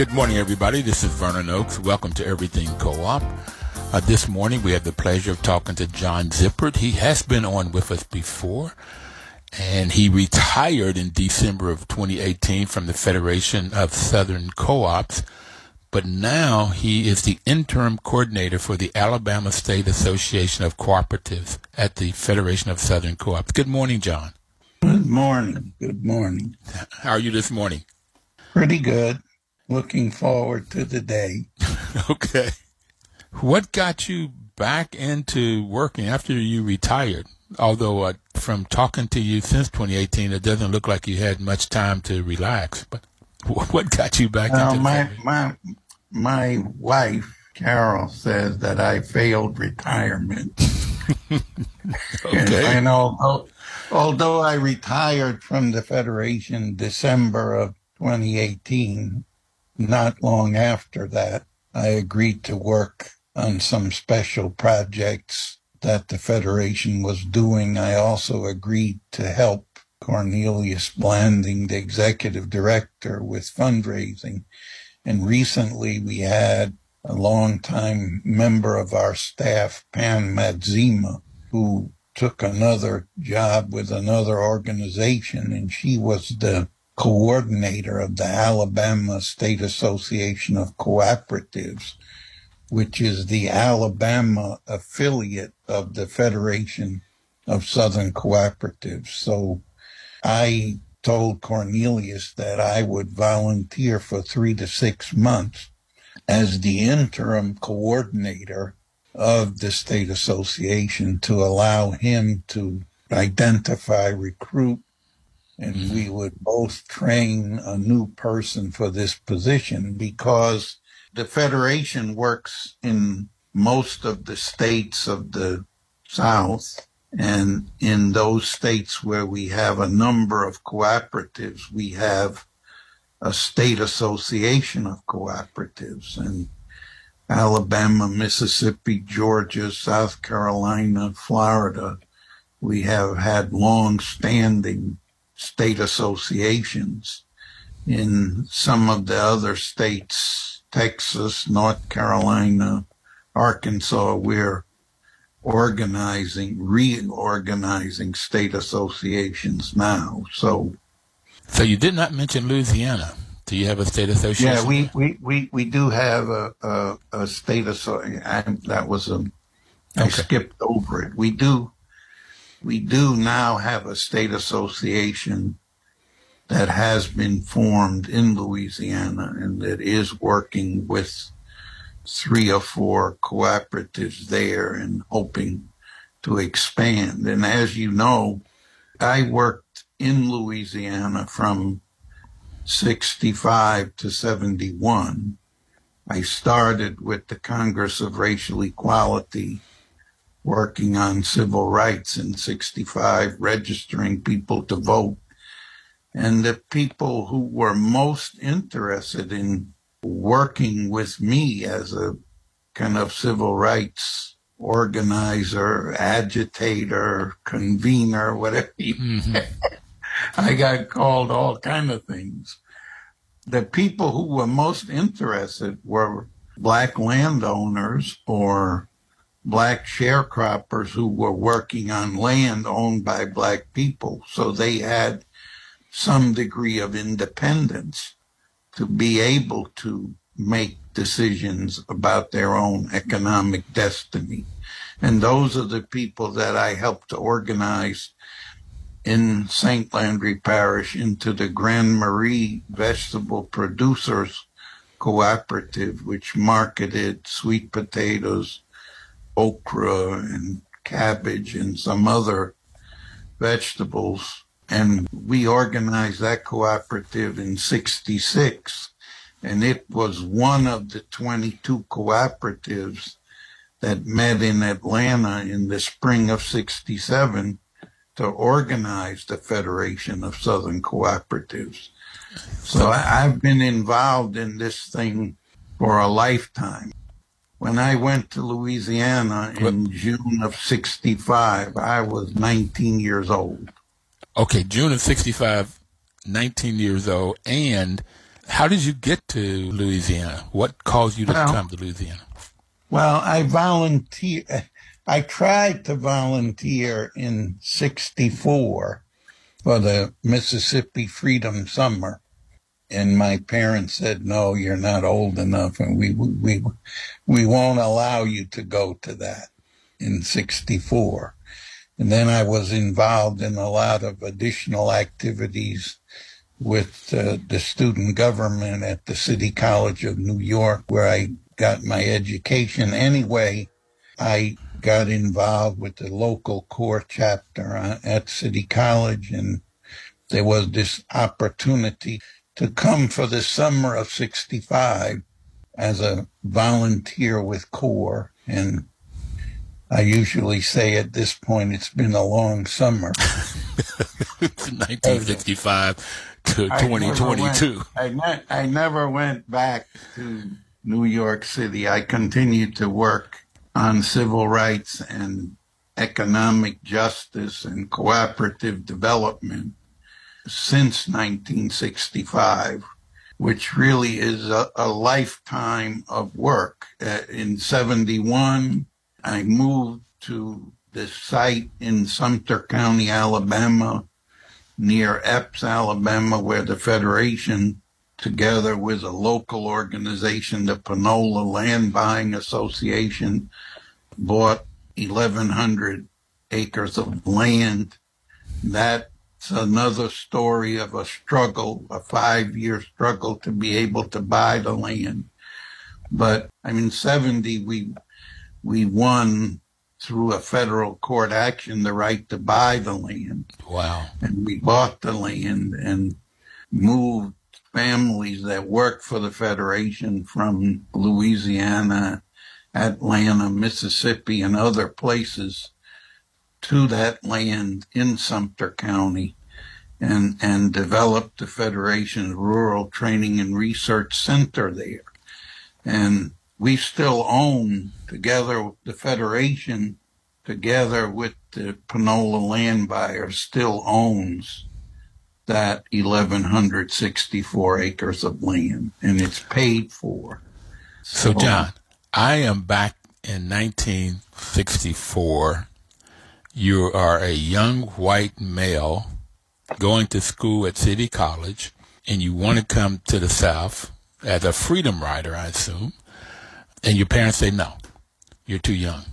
Good morning, everybody. This is Vernon Oakes. Welcome to Everything Co-op. Uh, this morning, we have the pleasure of talking to John Zippert. He has been on with us before, and he retired in December of 2018 from the Federation of Southern Co-ops. But now he is the interim coordinator for the Alabama State Association of Cooperatives at the Federation of Southern Co-ops. Good morning, John. Good morning. Good morning. How are you this morning? Pretty good looking forward to the day. okay. What got you back into working after you retired? Although uh, from talking to you since 2018, it doesn't look like you had much time to relax. But what got you back uh, into my my my wife Carol says that I failed retirement. okay. and although, although I retired from the Federation December of 2018, not long after that, I agreed to work on some special projects that the Federation was doing. I also agreed to help Cornelius Blanding, the executive director, with fundraising. And recently we had a longtime member of our staff, Pam Madzima, who took another job with another organization, and she was the coordinator of the Alabama State Association of Cooperatives, which is the Alabama affiliate of the Federation of Southern Cooperatives. So I told Cornelius that I would volunteer for three to six months as the interim coordinator of the state association to allow him to identify, recruit, and mm-hmm. we would both train a new person for this position because the Federation works in most of the states of the South. And in those states where we have a number of cooperatives, we have a state association of cooperatives and Alabama, Mississippi, Georgia, South Carolina, Florida. We have had long standing state associations. In some of the other states, Texas, North Carolina, Arkansas, we're organizing, reorganizing state associations now. So, so you did not mention Louisiana. Do you have a state association? Yeah, we, we, we, we do have a, a, a state association. That was a, I okay. skipped over it. We do we do now have a state association that has been formed in Louisiana and that is working with three or four cooperatives there and hoping to expand. And as you know, I worked in Louisiana from 65 to 71. I started with the Congress of Racial Equality working on civil rights in 65, registering people to vote. And the people who were most interested in working with me as a kind of civil rights organizer, agitator, convener, whatever you mm-hmm. I got called all kind of things. The people who were most interested were black landowners or black sharecroppers who were working on land owned by black people. So they had some degree of independence to be able to make decisions about their own economic destiny. And those are the people that I helped to organize in St. Landry Parish into the Grand Marie Vegetable Producers cooperative which marketed sweet potatoes, okra, and cabbage, and some other vegetables. And we organized that cooperative in 66. And it was one of the 22 cooperatives that met in Atlanta in the spring of 67 to organize the Federation of Southern Cooperatives. So I, have been involved in this thing for a lifetime. When I went to Louisiana in June of 65, I was 19 years old. Okay, June of 65, 19 years old. And how did you get to Louisiana? What caused you to well, come to Louisiana? Well, I volunteer. I tried to volunteer in 64 for the Mississippi Freedom Summer. And my parents said, no, you're not old enough and we, we, we won't allow you to go to that in 64. And then I was involved in a lot of additional activities with uh, the student government at the City College of New York, where I got my education. Anyway, I got involved with the local CORE chapter uh, at City College, and there was this opportunity to come for the summer of 65 as a volunteer with CORE. And I usually say at this point, it's been a long summer. 1965 to 2022. I, ne- I never went back to New York City. I continued to work on civil rights and economic justice and cooperative development since 1965, which really is a, a lifetime of work. Uh, in 71, I moved to the site in Sumter County, Alabama, near Epes, Alabama, where the Federation, together with a local organization, the Panola Land Buying Association, bought 1,100 acres of land. That's another story of a struggle, a five year struggle to be able to buy the land. But I mean, 70, we, we won through a federal court action the right to buy the land. Wow. And we bought the land and moved families that worked for the Federation from Louisiana, Atlanta, Mississippi, and other places to that land in Sumter County and, and developed the Federation's Rural Training and Research Center there. And we still own together the Federation, together with the Panola land buyer, still owns that 1,164 acres of land, and it's paid for. So, so John, I am back in 1964. You are a young white male going to school at City College, and you want to come to the South as a freedom rider, I assume and your parents say no, you're too young.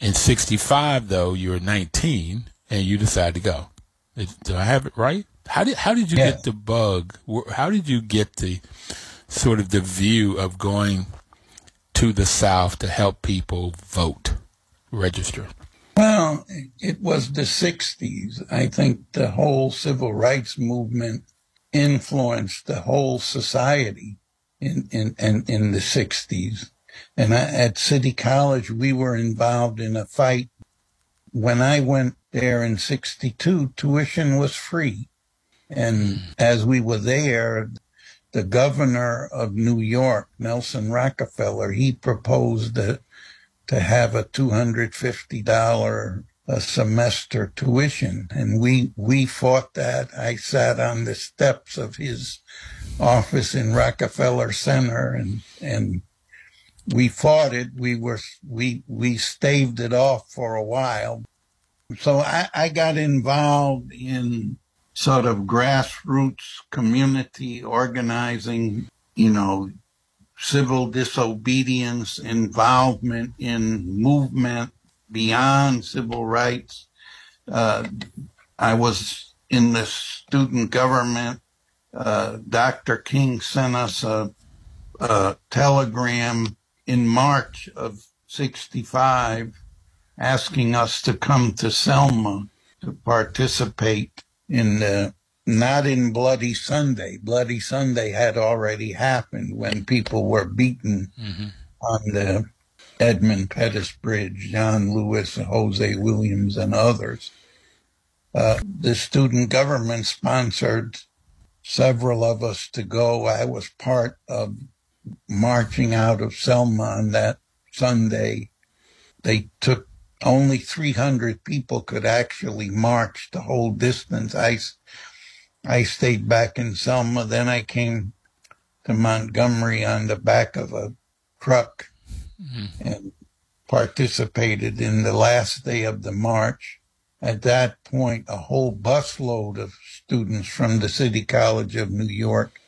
In 65, though, you're 19 and you decide to go. Do I have it right? How did how did you yeah. get the bug? How did you get the sort of the view of going to the South to help people vote, register? Well, it was the 60s. I think the whole civil rights movement influenced the whole society in, in, in, in the 60s. And I, at City College, we were involved in a fight. When I went there in 62, tuition was free. And as we were there, the governor of New York, Nelson Rockefeller, he proposed that, to have a $250 a semester tuition. And we, we fought that. I sat on the steps of his office in Rockefeller Center and, and we fought it. We were we we staved it off for a while. So I, I got involved in sort of grassroots community organizing, you know, civil disobedience, involvement in movement beyond civil rights. Uh, I was in the student government. Uh, Dr. King sent us a a telegram in March of 65 asking us to come to Selma to participate in the not in Bloody Sunday. Bloody Sunday had already happened when people were beaten mm-hmm. on the Edmund Pettus Bridge, John Lewis, Hosea Williams, and others. Uh, the student government sponsored several of us to go. I was part of marching out of Selma on that Sunday. They took only 300 people could actually march the whole distance. I, I stayed back in Selma. Then I came to Montgomery on the back of a truck mm-hmm. and participated in the last day of the march. At that point, a whole busload of students from the City College of New York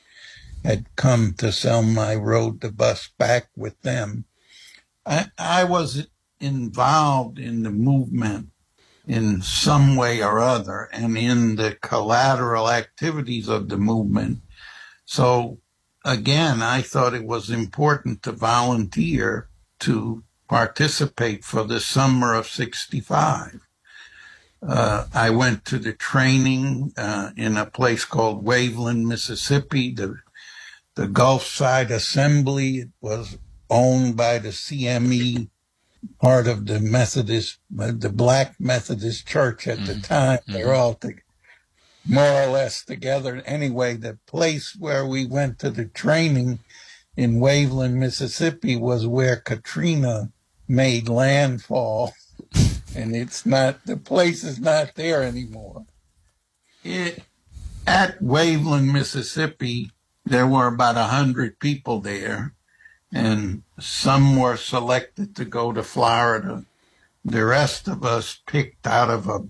had come to Selma. I rode the bus back with them. I, I was involved in the movement in some way or other and in the collateral activities of the movement. So again, I thought it was important to volunteer to participate for the summer of 65. Uh, I went to the training uh, in a place called Waveland, Mississippi. The, the Gulfside Assembly it was owned by the CME, part of the Methodist, the Black Methodist Church at mm-hmm. the time. Mm-hmm. They're all to, more or less together. Anyway, the place where we went to the training in Waveland, Mississippi was where Katrina made landfall and it's not the place is not there anymore. It at Waveland, Mississippi, there were about a hundred people there, and some were selected to go to Florida. The rest of us picked out of a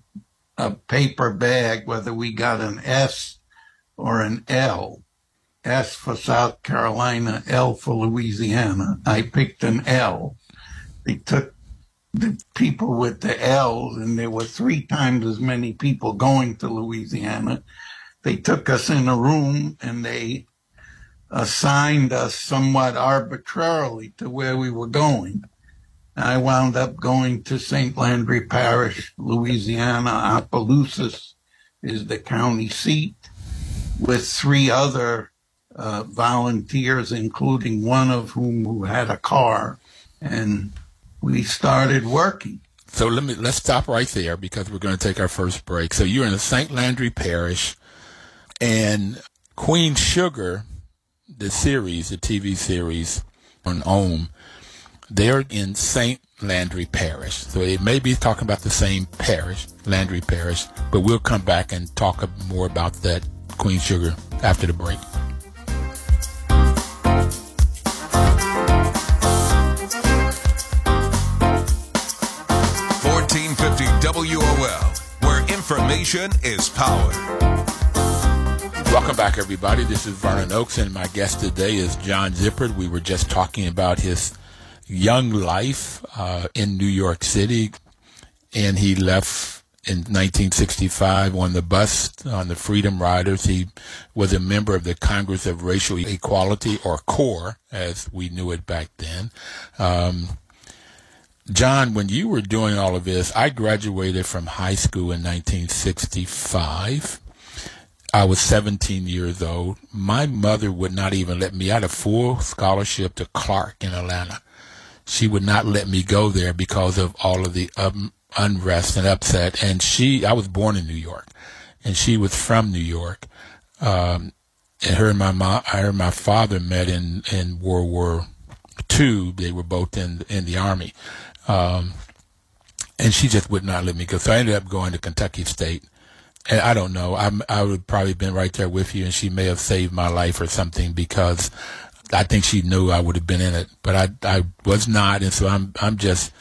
a paper bag whether we got an S or an L. S for South Carolina, L for Louisiana. I picked an L. They took the people with the L's, and there were three times as many people going to Louisiana. They took us in a room and they assigned us somewhat arbitrarily to where we were going. I wound up going to St. Landry Parish, Louisiana. Opelousas is the county seat with three other uh, volunteers, including one of whom who had a car. And we started working. So let me let's stop right there because we're going to take our first break. So you're in the St. Landry Parish, and Queen Sugar, the series, the TV series on OWN, they're in St. Landry Parish. So it may be talking about the same parish, Landry Parish, but we'll come back and talk more about that Queen Sugar after the break. 1450 WOL, where information is power. Welcome back, everybody. This is Vernon Oakes, and my guest today is John Zippert. We were just talking about his young life uh, in New York City, and he left in 1965 on the bus on the Freedom Riders. He was a member of the Congress of Racial Equality, or CORE, as we knew it back then. Um, John, when you were doing all of this, I graduated from high school in 1965. I was 17 years old. My mother would not even let me. I had a full scholarship to Clark in Atlanta. She would not let me go there because of all of the um, unrest and upset. And she, I was born in New York, and she was from New York. Um, and her and my mom, and my father met in in World War II. They were both in in the army. Um, and she just would not let me go. So I ended up going to Kentucky State. And I don't know. I I would probably been right there with you, and she may have saved my life or something because I think she knew I would have been in it, but I I was not, and so I'm I'm just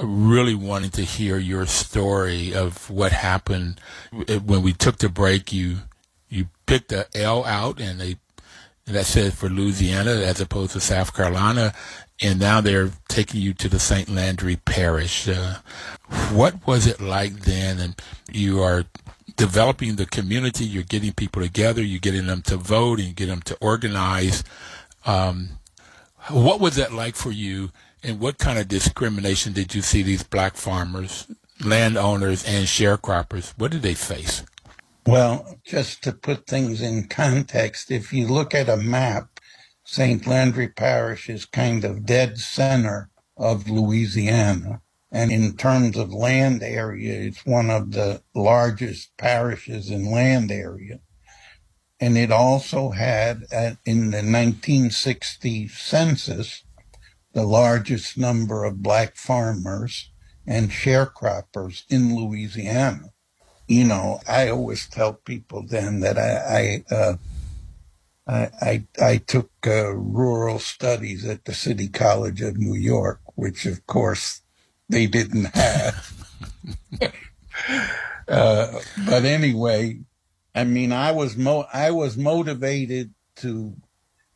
really wanting to hear your story of what happened when we took the break. You you picked the L out, and they that said for Louisiana as opposed to South Carolina, and now they're taking you to the St. Landry Parish. Uh, what was it like then? And you are developing the community, you're getting people together, you're getting them to vote, and get them to organize. Um, What was that like for you, and what kind of discrimination did you see these black farmers, landowners, and sharecroppers? What did they face? Well, just to put things in context, if you look at a map, St. Landry Parish is kind of dead center of Louisiana. And in terms of land area, it's one of the largest parishes in land area. And it also had, in the 1960 census, the largest number of black farmers and sharecroppers in Louisiana. You know, I always tell people then that I, I uh, I, I, I took uh, rural studies at the City College of New York, which of course they didn't have. uh, but anyway, I mean, I was mo- I was motivated to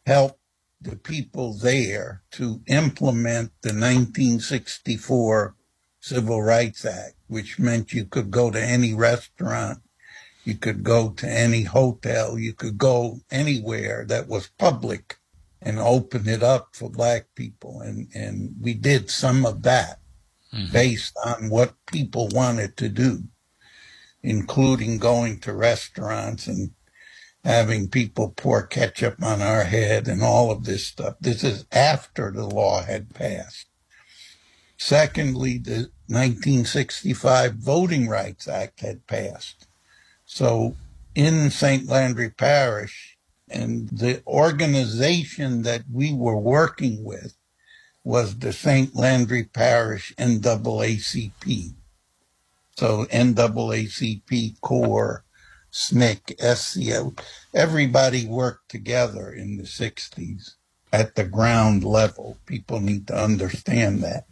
help the people there to implement the 1964 Civil Rights Act, which meant you could go to any restaurant you could go to any hotel. You could go anywhere that was public and open it up for black people. And, and we did some of that mm-hmm. based on what people wanted to do, including going to restaurants and having people pour ketchup on our head and all of this stuff. This is after the law had passed. Secondly, the 1965 Voting Rights Act had passed. So in St. Landry Parish, and the organization that we were working with was the St. Landry Parish NAACP. So NAACP CORE, SNCC, SCO, everybody worked together in the 60s at the ground level. People need to understand that.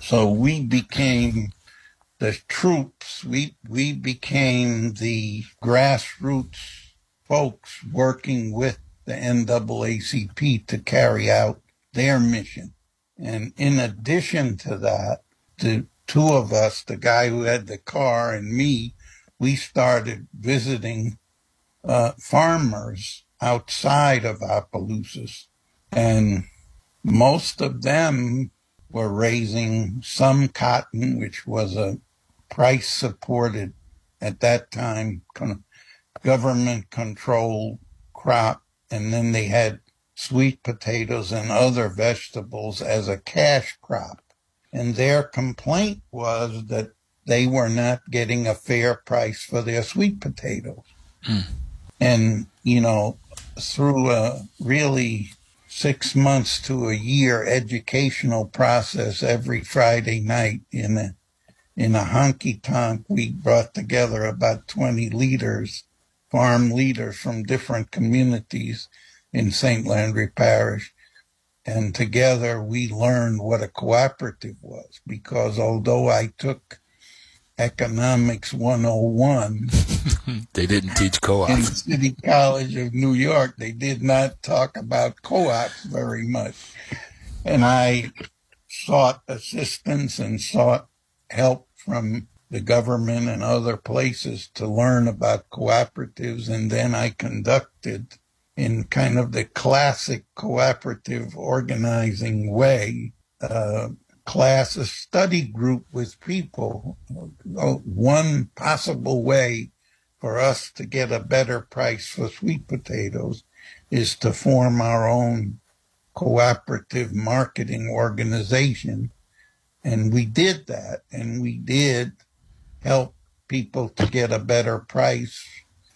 So we became the troops, we, we became the grassroots folks working with the NAACP to carry out their mission. And in addition to that, the two of us, the guy who had the car and me, we started visiting uh, farmers outside of Opelousas. And most of them were raising some cotton, which was a price supported at that time government controlled crop. And then they had sweet potatoes and other vegetables as a cash crop. And their complaint was that they were not getting a fair price for their sweet potatoes. Mm. And, you know, through a really six months to a year educational process every Friday night in a in a honky tonk we brought together about 20 leaders, farm leaders from different communities in St. Landry Parish. And together we learned what a cooperative was because although I took Economics 101. they didn't teach co-op. In the City College of New York, they did not talk about co-ops very much. And I sought assistance and sought help from the government and other places to learn about cooperatives. And then I conducted in kind of the classic cooperative organizing way, uh, class, a study group with people. One possible way for us to get a better price for sweet potatoes is to form our own cooperative marketing organization. And we did that, and we did help people to get a better price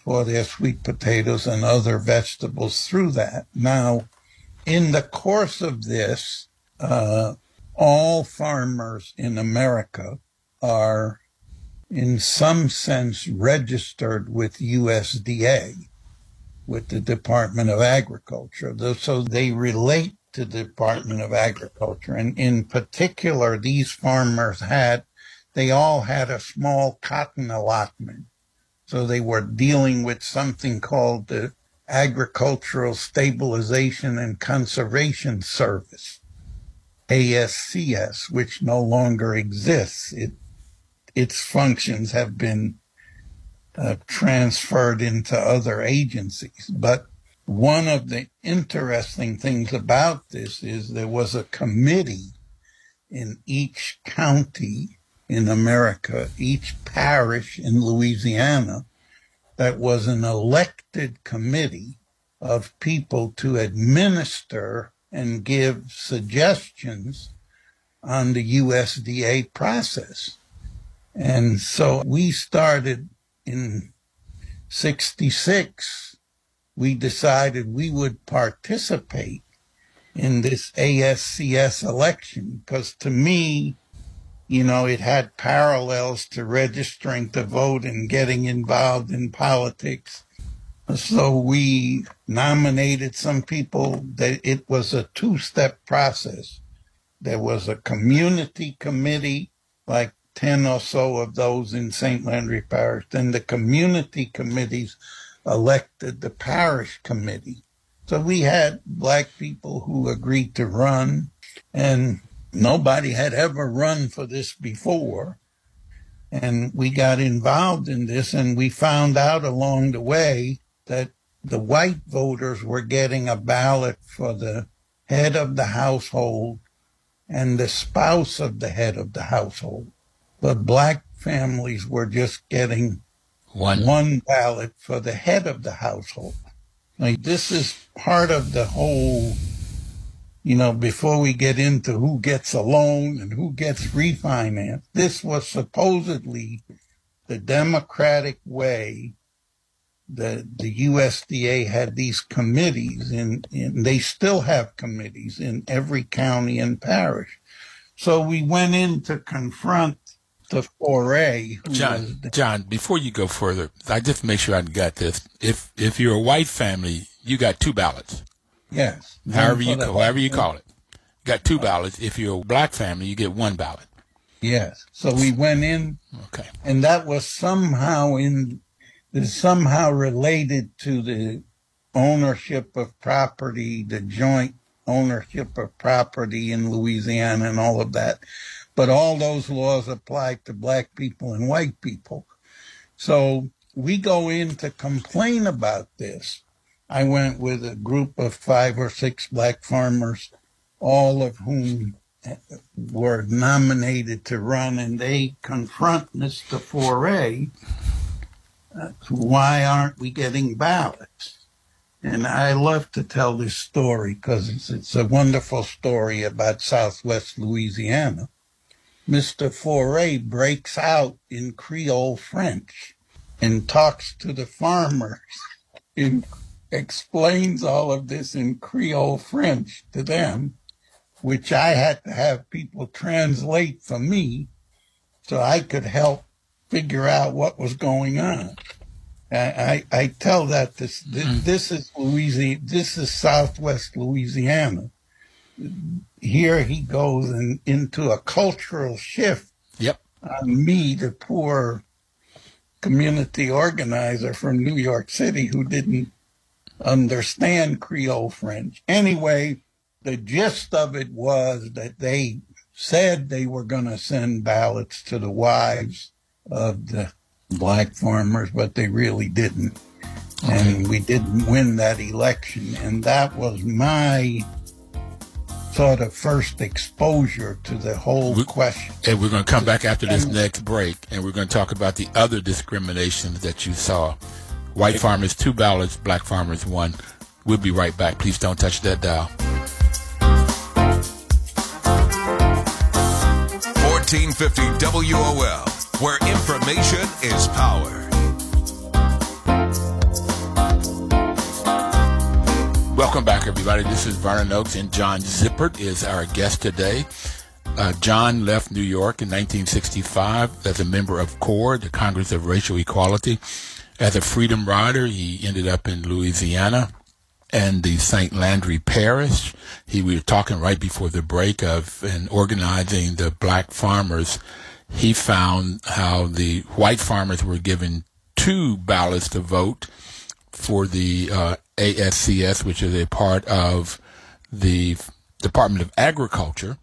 for their sweet potatoes and other vegetables through that. Now, in the course of this, uh, all farmers in America are in some sense registered with USDA, with the Department of Agriculture. So they relate to the Department of Agriculture. And in particular, these farmers had, they all had a small cotton allotment. So they were dealing with something called the Agricultural Stabilization and Conservation Service. ASCS, which no longer exists. It, its functions have been uh, transferred into other agencies. But one of the interesting things about this is there was a committee in each county in America, each parish in Louisiana, that was an elected committee of people to administer and give suggestions on the USDA process. And so we started in 66 we decided we would participate in this ASCS election because to me, you know, it had parallels to registering to vote and getting involved in politics. So we nominated some people that it was a two step process. There was a community committee, like 10 or so of those in St. Landry Parish. Then the community committees elected the parish committee. So we had black people who agreed to run, and nobody had ever run for this before. And we got involved in this, and we found out along the way that the white voters were getting a ballot for the head of the household and the spouse of the head of the household. But black families were just getting one. one ballot for the head of the household. Like this is part of the whole, you know, before we get into who gets a loan and who gets refinanced, this was supposedly the democratic way that the USDA had these committees and, and they still have committees in every county and parish. So we went in to confront the foray. John, John, before you go further, I just make sure I got this. If if you're a white family, you got two ballots. Yes. However you however you call it, you got two ballots. If you're a black family, you get one ballot. Yes. So we went in. Okay. And that was somehow in somehow related to the ownership of property, the joint ownership of property in Louisiana and all of that but all those laws apply to black people and white people. So we go in to complain about this. I went with a group of five or six black farmers, all of whom were nominated to run, and they confront Mr. Foray. Uh, why aren't we getting ballots? And I love to tell this story because it's, it's a wonderful story about Southwest Louisiana. Mr. Foray breaks out in Creole French and talks to the farmers and explains all of this in Creole French to them, which I had to have people translate for me so I could help figure out what was going on. I, I, I tell that this, this, mm. this is Louisiana, this is Southwest Louisiana here he goes in, into a cultural shift. Yep. On me, the poor community organizer from New York City who didn't understand Creole French. Anyway, the gist of it was that they said they were going to send ballots to the wives of the black farmers, but they really didn't. Okay. And we didn't win that election. And that was my sort of first exposure to the whole we, question. And we're going to come back after this next break, and we're going to talk about the other discriminations that you saw. White farmers, two ballots, black farmers, one. We'll be right back. Please don't touch that dial. 1450 WOL, where information is power. Welcome back, everybody. This is Vernon Oakes, and John Zippert is our guest today. Uh, John left New York in 1965 as a member of CORE, the Congress of Racial Equality. As a freedom rider, he ended up in Louisiana and the St. Landry Parish. He, we were talking right before the break of and organizing the black farmers. He found how the white farmers were given two ballots to vote for the uh, ASCS, which is a part of the Department of Agriculture,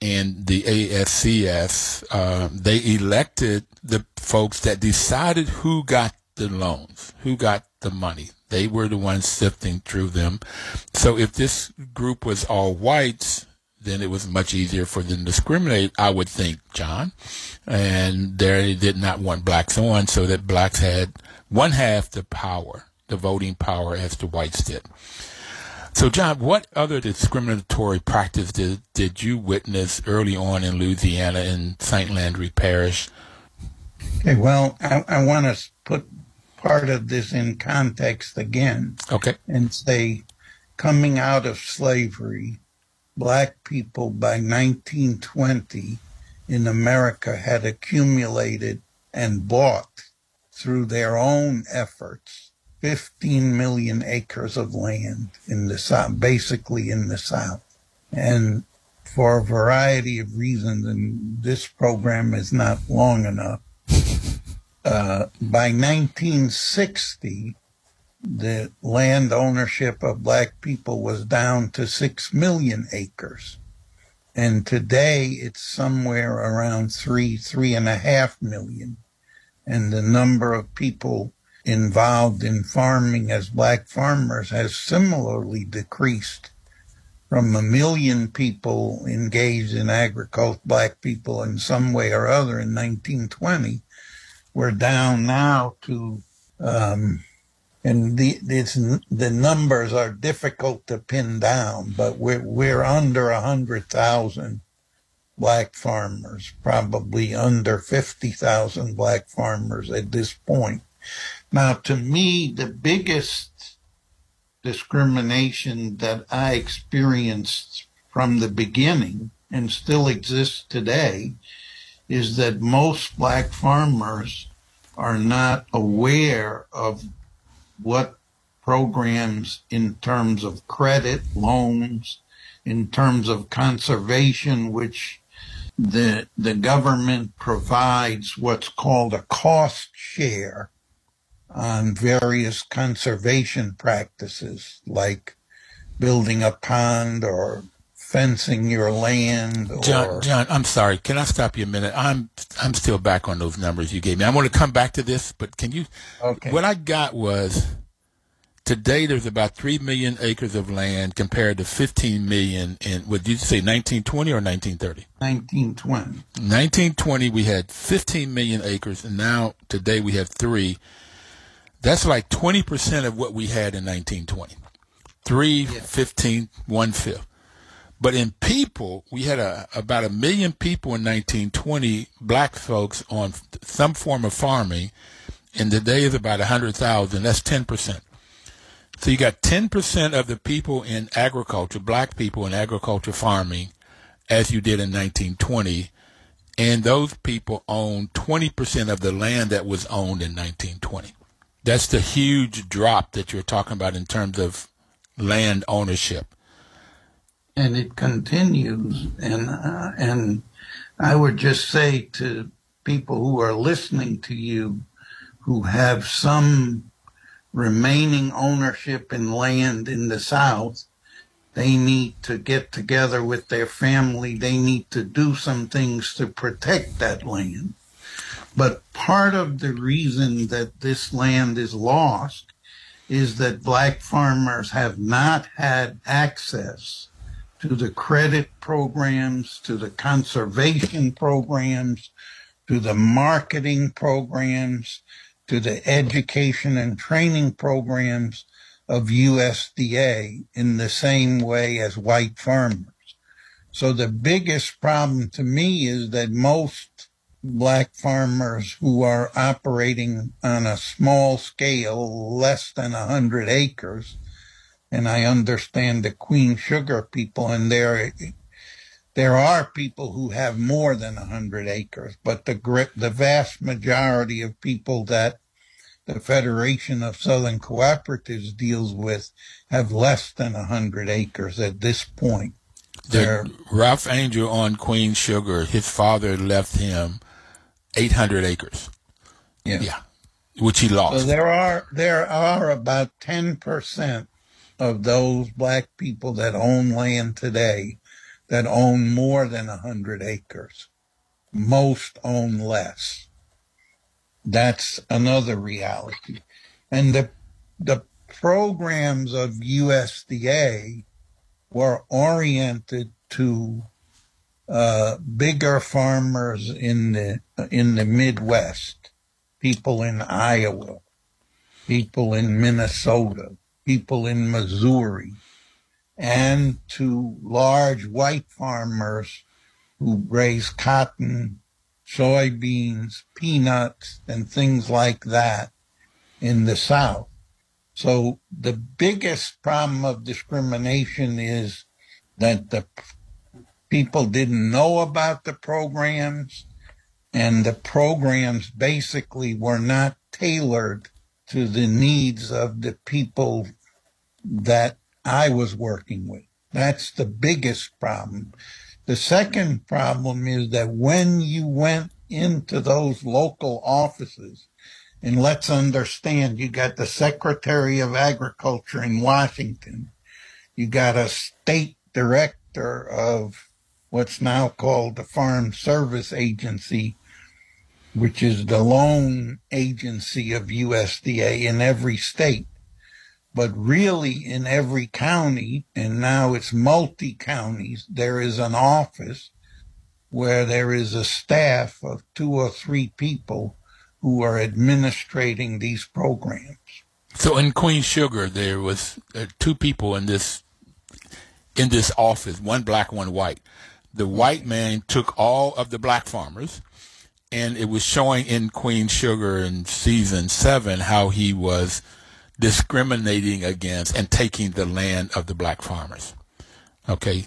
and the ASCS, uh, they elected the folks that decided who got the loans, who got the money. They were the ones sifting through them. So if this group was all whites, then it was much easier for them to discriminate, I would think, John. And they did not want blacks on, so that blacks had one half the power, the voting power, as the whites did. So, John, what other discriminatory practice did, did you witness early on in Louisiana in St. Landry Parish? Okay, well, I, I want to put part of this in context again. Okay. And say, coming out of slavery, black people by 1920 in America had accumulated and bought through their own efforts 15 million acres of land in the South, basically in the South. And for a variety of reasons, and this program is not long enough, uh, by 1960, the land ownership of black people was down to 6 million acres. And today it's somewhere around three, three and a half million. And the number of people involved in farming as black farmers has similarly decreased from a million people engaged in agriculture, black people in some way or other in 1920. We're down now to, um, and the, the numbers are difficult to pin down, but we're, we're under a hundred thousand black farmers, probably under 50,000 black farmers at this point. Now, to me, the biggest discrimination that I experienced from the beginning and still exists today is that most black farmers are not aware of what programs in terms of credit, loans, in terms of conservation, which the, the government provides what's called a cost share on various conservation practices like building a pond or fencing your land or... John, John, I'm sorry. Can I stop you a minute? I'm I'm still back on those numbers you gave me. I want to come back to this, but can you Okay. What I got was today there's about 3 million acres of land compared to 15 million in what did you say 1920 or 1930? 1920. 1920 we had 15 million acres and now today we have 3 that's like 20% of what we had in 1920. 3, 15, one fifth. But in people, we had a, about a million people in 1920, black folks on some form of farming, and today is about 100,000. That's 10%. So you got 10% of the people in agriculture, black people in agriculture farming, as you did in 1920, and those people own 20% of the land that was owned in 1920. That's the huge drop that you're talking about in terms of land ownership. And it continues. And uh, and I would just say to people who are listening to you, who have some remaining ownership in land in the South, they need to get together with their family. They need to do some things to protect that land. But part of the reason that this land is lost is that black farmers have not had access to the credit programs, to the conservation programs, to the marketing programs, to the education and training programs of USDA in the same way as white farmers. So the biggest problem to me is that most black farmers who are operating on a small scale, less than a hundred acres, and I understand the Queen Sugar people, and there, there are people who have more than a hundred acres, but the the vast majority of people that the Federation of Southern Cooperatives deals with have less than a hundred acres at this point. The Ralph Angel on Queen Sugar, his father left him 800 acres. yeah. Yeah. Which he So lost. there are there are about ten percent of those black people that own land today that own more than a hundred acres. Most own less. That's another reality. And the the programs of USDA were oriented to uh, bigger farmers in the in the Midwest, people in Iowa, people in Minnesota, people in Missouri, and to large white farmers who raise cotton, soybeans, peanuts, and things like that in the South. So the biggest problem of discrimination is that the people didn't know about the programs and the programs basically were not tailored to the needs of the people that I was working with. That's the biggest problem. The second problem is that when you went into those local offices, and let's understand, you got the Secretary of Agriculture in Washington. You got a state director of what's now called the Farm Service Agency, which is the loan agency of USDA in every state. But really, in every county, and now it's multi counties, there is an office where there is a staff of two or three people who are administrating these programs. So in Queen Sugar, there was uh, two people in this in this office, one black, one white. The white man took all of the black farmers, and it was showing in Queen Sugar in season seven how he was discriminating against and taking the land of the black farmers. Okay,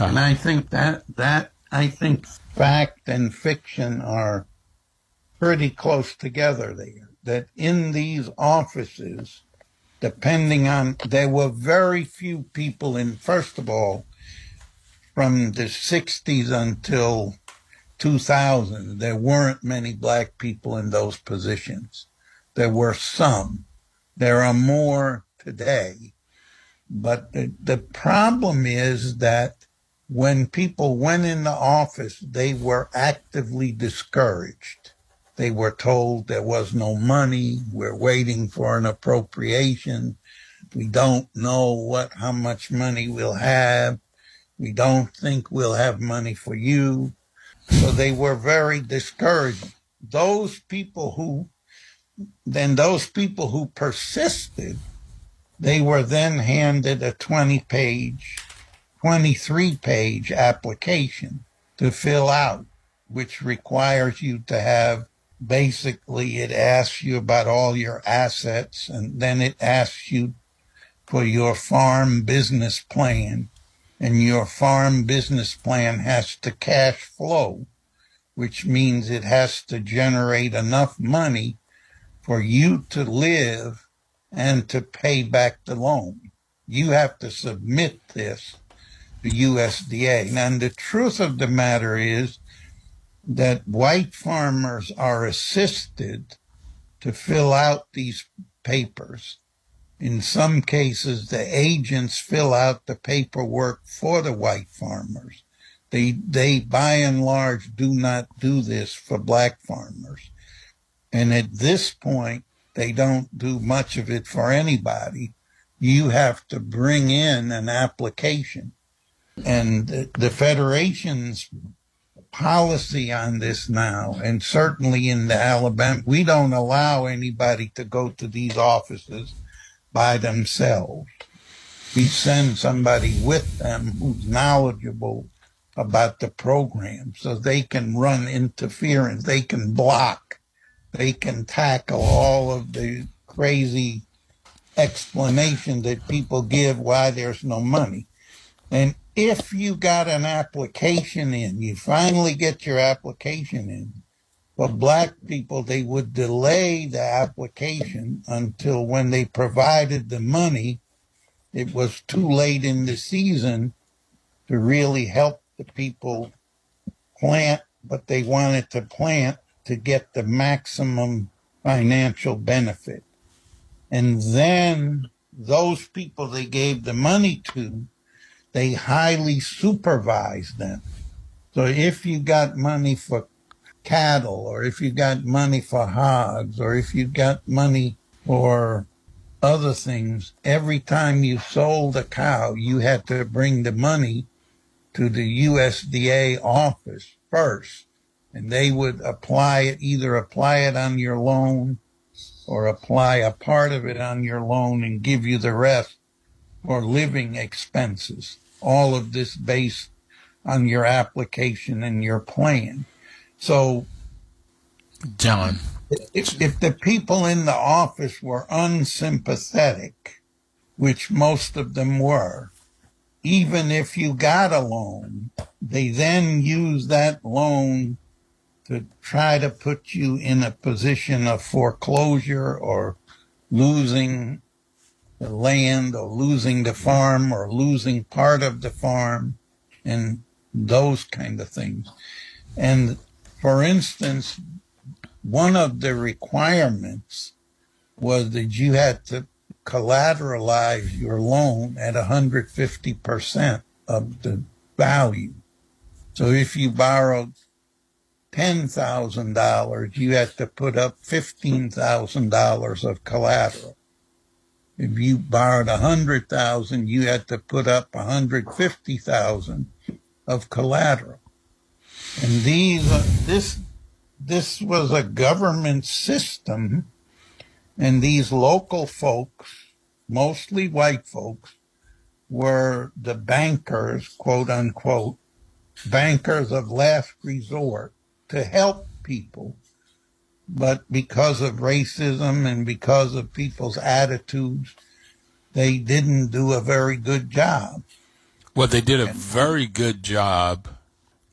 uh, and I think that that I think fact and fiction are pretty close together there. That in these offices, depending on, there were very few people in, first of all, from the 60s until 2000, there weren't many black people in those positions. There were some. There are more today. But the, the problem is that when people went in the office, they were actively discouraged. They were told there was no money. We're waiting for an appropriation. We don't know what, how much money we'll have. We don't think we'll have money for you. So they were very discouraged. Those people who, then those people who persisted, they were then handed a 20 page, 23 page application to fill out, which requires you to have basically it asks you about all your assets and then it asks you for your farm business plan and your farm business plan has to cash flow which means it has to generate enough money for you to live and to pay back the loan you have to submit this to USDA And the truth of the matter is that white farmers are assisted to fill out these papers. In some cases, the agents fill out the paperwork for the white farmers. They, they by and large do not do this for black farmers. And at this point, they don't do much of it for anybody. You have to bring in an application. And the, the federation's policy on this now, and certainly in the Alabama, we don't allow anybody to go to these offices by themselves. We send somebody with them who's knowledgeable about the program so they can run interference, they can block, they can tackle all of the crazy explanation that people give why there's no money. And if you got an application in, you finally get your application in. For black people, they would delay the application until when they provided the money, it was too late in the season to really help the people plant but they wanted to plant to get the maximum financial benefit. And then those people they gave the money to they highly supervise them. So if you got money for cattle or if you got money for hogs or if you got money for other things. Every time you sold a cow, you had to bring the money to the USDA office first, and they would apply it, either apply it on your loan or apply a part of it on your loan and give you the rest for living expenses. All of this based on your application and your plan. So, John, if, if the people in the office were unsympathetic, which most of them were, even if you got a loan, they then use that loan to try to put you in a position of foreclosure or losing the land or losing the farm or losing part of the farm and those kind of things. And for instance, one of the requirements was that you had to collateralize your loan at 150% of the value. So if you borrowed $10,000, you had to put up $15,000 of collateral. If you borrowed 100,000, you had to put up 150,000 of collateral. And these, uh, this, this was a government system and these local folks, mostly white folks, were the bankers, quote unquote, bankers of last resort to help people. But because of racism and because of people's attitudes, they didn't do a very good job. Well, they did a very good job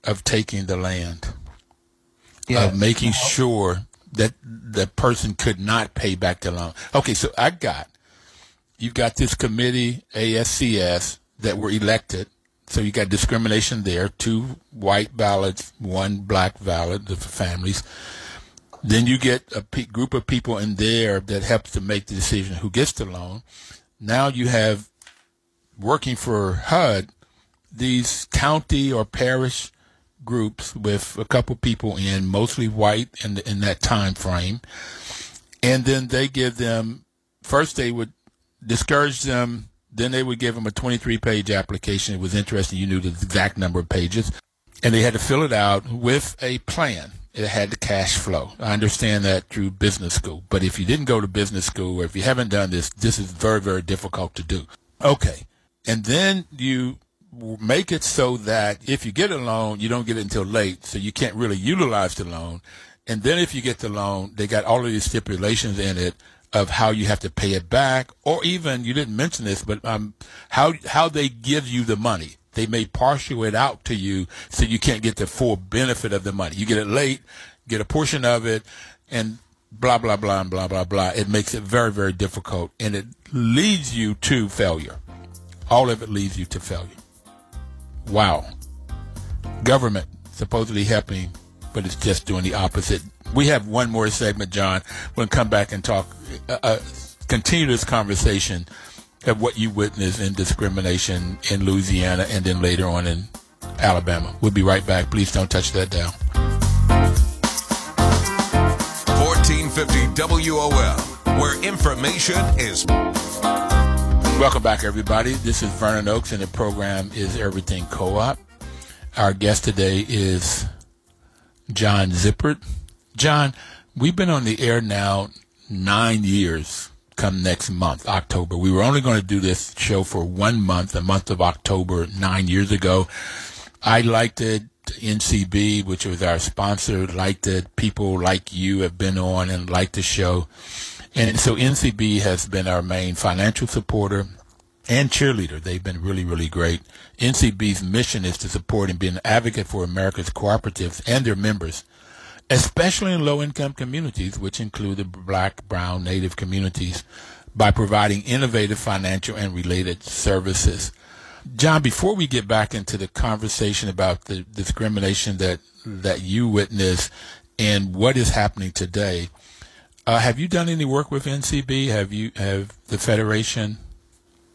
of taking the land, yes. of making sure that the person could not pay back the loan. Okay, so I got you've got this committee ASCS that were elected. So you got discrimination there, two white ballots, one black ballot for families. Then you get a group of people in there that helps to make the decision who gets the loan. Now you have working for HUD these county or parish groups with a couple people in, mostly white in, the, in that time frame. And then they give them, first they would discourage them, then they would give them a 23 page application. It was interesting. You knew the exact number of pages. And they had to fill it out with a plan. It had the cash flow. I understand that through business school. But if you didn't go to business school or if you haven't done this, this is very, very difficult to do. Okay. And then you make it so that if you get a loan, you don't get it until late, so you can't really utilize the loan. And then if you get the loan, they got all of these stipulations in it of how you have to pay it back, or even you didn't mention this, but um, how how they give you the money. They may partial it out to you, so you can't get the full benefit of the money. You get it late, get a portion of it, and blah blah blah and blah blah blah. It makes it very very difficult, and it leads you to failure. All of it leads you to failure. Wow. Government supposedly helping, but it's just doing the opposite. We have one more segment, John. We'll come back and talk, uh, uh, continue this conversation of what you witnessed in discrimination in Louisiana and then later on in Alabama. We'll be right back. Please don't touch that down. 1450 WOL, where information is. Welcome back, everybody. This is Vernon Oakes, and the program is Everything Co-op. Our guest today is John Zippert. John, we've been on the air now nine years. Come next month, October. We were only going to do this show for one month, the month of October, nine years ago. I liked it. NCB, which was our sponsor, liked it. People like you have been on and liked the show. And so NCB has been our main financial supporter and cheerleader. They've been really, really great. NCB's mission is to support and be an advocate for America's cooperatives and their members, especially in low income communities, which include the black, brown, native communities, by providing innovative financial and related services. John, before we get back into the conversation about the discrimination that that you witnessed and what is happening today, uh, have you done any work with NCB? Have you have the federation?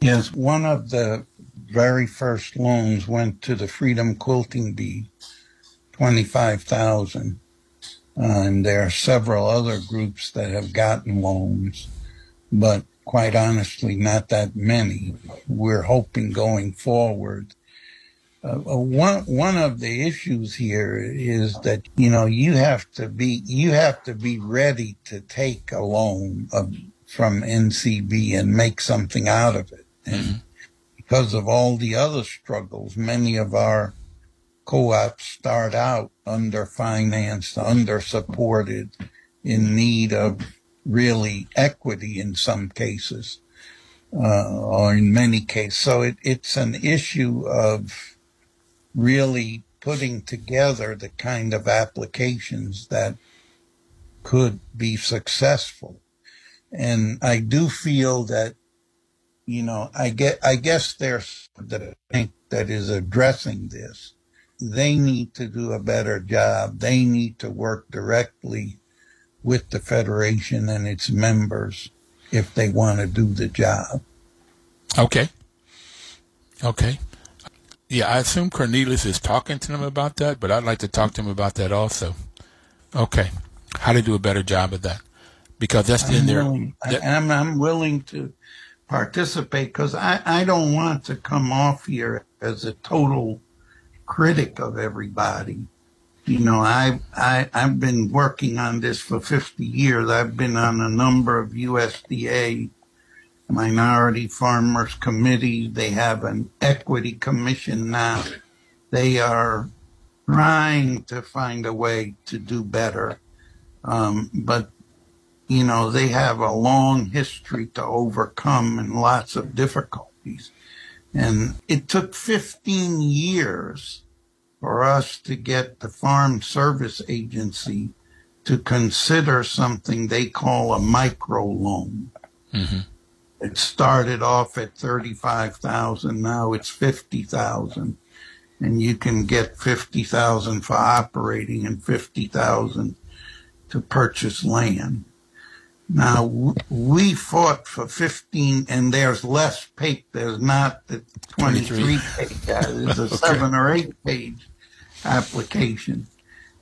Yes, one of the very first loans went to the Freedom Quilting Bee, twenty-five thousand, uh, and there are several other groups that have gotten loans, but quite honestly, not that many. We're hoping going forward. Uh, uh, one one of the issues here is that you know you have to be you have to be ready to take a loan of, from NCB and make something out of it. And mm-hmm. because of all the other struggles, many of our co-ops start out underfinanced, under-supported, in need of really equity in some cases, uh, or in many cases. So it, it's an issue of really putting together the kind of applications that could be successful. And I do feel that, you know, I get, I guess there's the bank that is addressing this. They need to do a better job. They need to work directly with the Federation and its members if they want to do the job. Okay. Okay. Yeah, I assume Cornelius is talking to them about that, but I'd like to talk to him about that also. Okay. How to do a better job of that. Because that's I'm in there. Willing, that, I'm, I'm willing to participate because I, I don't want to come off here as a total critic of everybody you know, I, I, I've been working on this for 50 years. I've been on a number of USDA minority farmers Committee. They have an equity commission now. They are trying to find a way to do better. Um, but, you know, they have a long history to overcome and lots of difficulties. And it took 15 years for us to get the Farm Service Agency to consider something they call a micro loan. Mm-hmm. It started off at 35,000. Now it's 50,000 and you can get 50,000 for operating and 50,000 to purchase land. Now we fought for 15 and there's less page. There's not the 23 page. There's a seven or eight page application.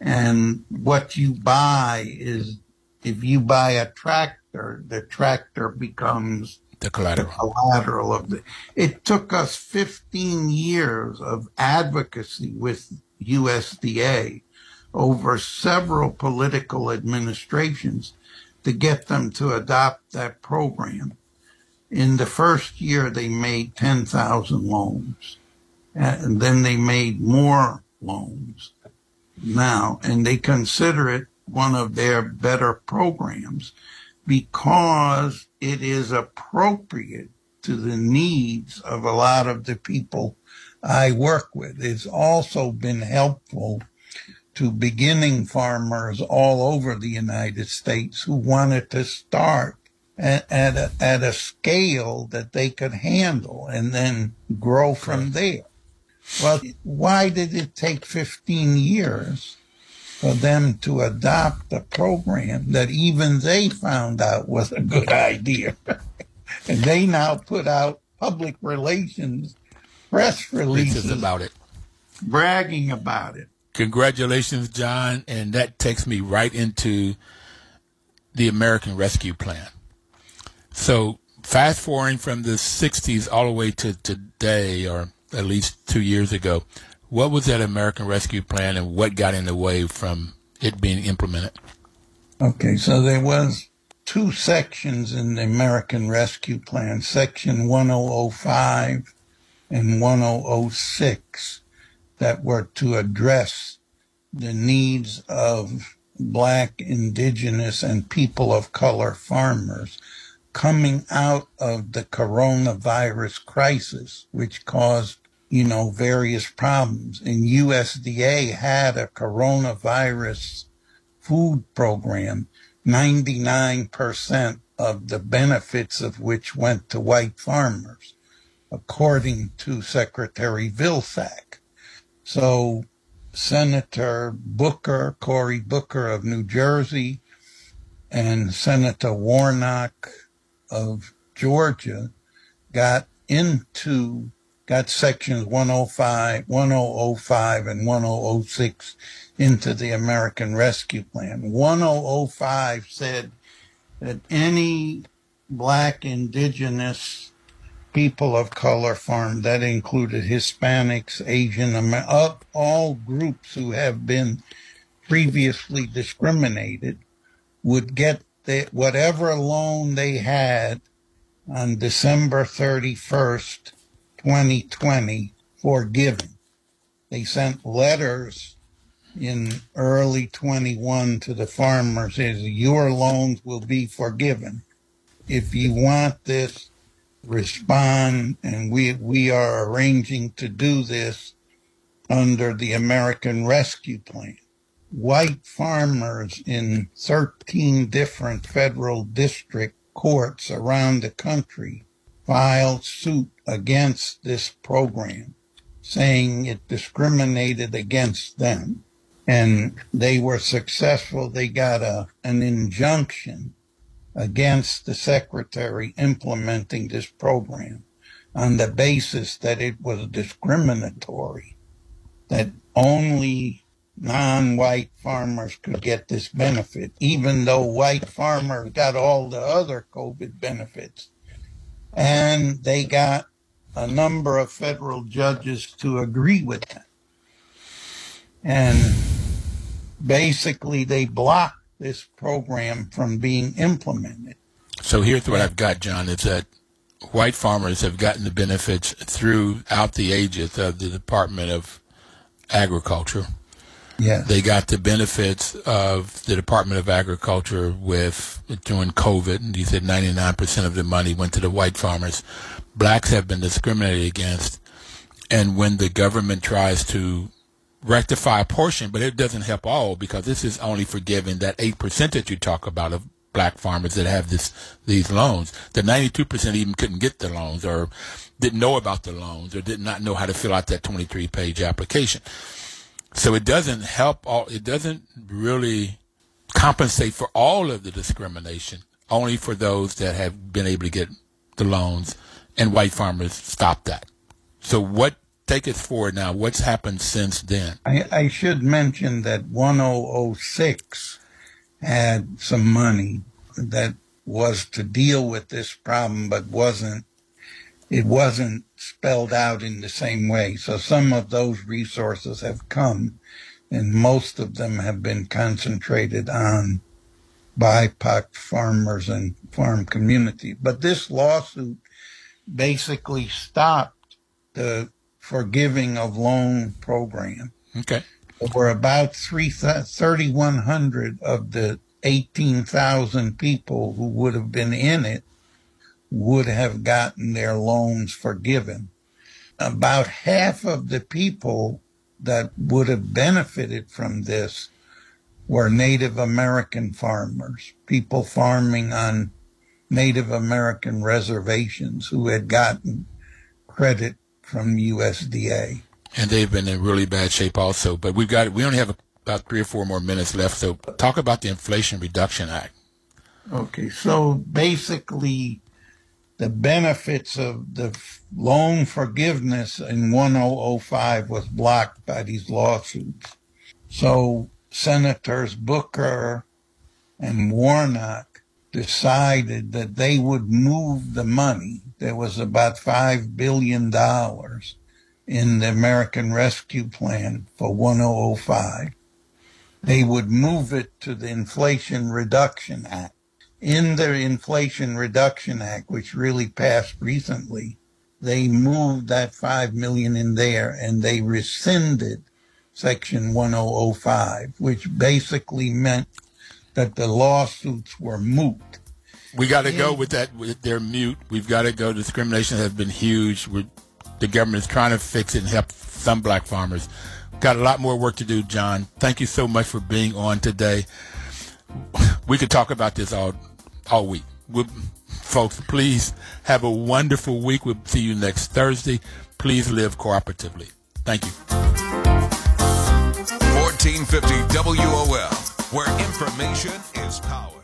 And what you buy is if you buy a tractor, the tractor becomes the collateral. the collateral of the. It took us 15 years of advocacy with USDA over several political administrations to get them to adopt that program. In the first year, they made 10,000 loans. And then they made more loans now, and they consider it one of their better programs because it is appropriate to the needs of a lot of the people I work with. It's also been helpful to beginning farmers all over the United States who wanted to start at, at, a, at a scale that they could handle and then grow from there. Well, why did it take 15 years for them to adopt a program that even they found out was a good idea? and they now put out public relations press releases about it, bragging about it. Congratulations, John. And that takes me right into the American Rescue Plan. So, fast forwarding from the 60s all the way to today, or at least two years ago. What was that American Rescue Plan and what got in the way from it being implemented? Okay, so there was two sections in the American Rescue Plan, Section 1005 and 1006, that were to address the needs of black, indigenous, and people of color farmers coming out of the coronavirus crisis, which caused you know, various problems. And USDA had a coronavirus food program, 99% of the benefits of which went to white farmers, according to Secretary Vilsack. So Senator Booker, Cory Booker of New Jersey, and Senator Warnock of Georgia got into got sections 105, 1005, and 1006 into the American Rescue Plan. 1005 said that any black indigenous people of color farm That included Hispanics, Asian, Amer- all groups who have been previously discriminated would get the, whatever loan they had on December 31st, 2020 for forgiven. They sent letters in early 21 to the farmers is your loans will be forgiven. If you want this, respond and we we are arranging to do this under the American Rescue Plan. White farmers in 13 different federal district courts around the country filed suit against this program, saying it discriminated against them. And they were successful. They got a, an injunction against the secretary implementing this program on the basis that it was discriminatory, that only non-white farmers could get this benefit, even though white farmers got all the other COVID benefits. And they got a number of federal judges to agree with that. And basically they blocked this program from being implemented. So here's what I've got, John, is that white farmers have gotten the benefits throughout the ages of the Department of Agriculture yeah. They got the benefits of the Department of Agriculture with during COVID. And you said 99% of the money went to the white farmers. Blacks have been discriminated against. And when the government tries to rectify a portion, but it doesn't help all because this is only forgiving that 8% that you talk about of black farmers that have this these loans. The 92% even couldn't get the loans or didn't know about the loans or did not know how to fill out that 23 page application. So it doesn't help all, it doesn't really compensate for all of the discrimination, only for those that have been able to get the loans and white farmers stop that. So what, take us forward now, what's happened since then? I, I should mention that 1006 had some money that was to deal with this problem, but wasn't, it wasn't spelled out in the same way. So some of those resources have come, and most of them have been concentrated on BIPOC farmers and farm community. But this lawsuit basically stopped the forgiving of loan program. Okay. There were about 3,100 of the 18,000 people who would have been in it would have gotten their loans forgiven. About half of the people that would have benefited from this were Native American farmers, people farming on Native American reservations who had gotten credit from USDA. And they've been in really bad shape also. But we've got, we only have about three or four more minutes left. So talk about the Inflation Reduction Act. Okay. So basically, the benefits of the loan forgiveness in 1005 was blocked by these lawsuits. So Senators Booker and Warnock decided that they would move the money. There was about $5 billion in the American Rescue Plan for 1005. They would move it to the Inflation Reduction Act in the Inflation Reduction Act, which really passed recently, they moved that five million in there and they rescinded section 1005, which basically meant that the lawsuits were moot. We got to go with that. They're mute. We've got to go. Discrimination has been huge. We're, the government is trying to fix it and help some black farmers. Got a lot more work to do, John. Thank you so much for being on today. We could talk about this all all week. We'll, folks, please have a wonderful week. We'll see you next Thursday. Please live cooperatively. Thank you. 1450 WOL, where information is power.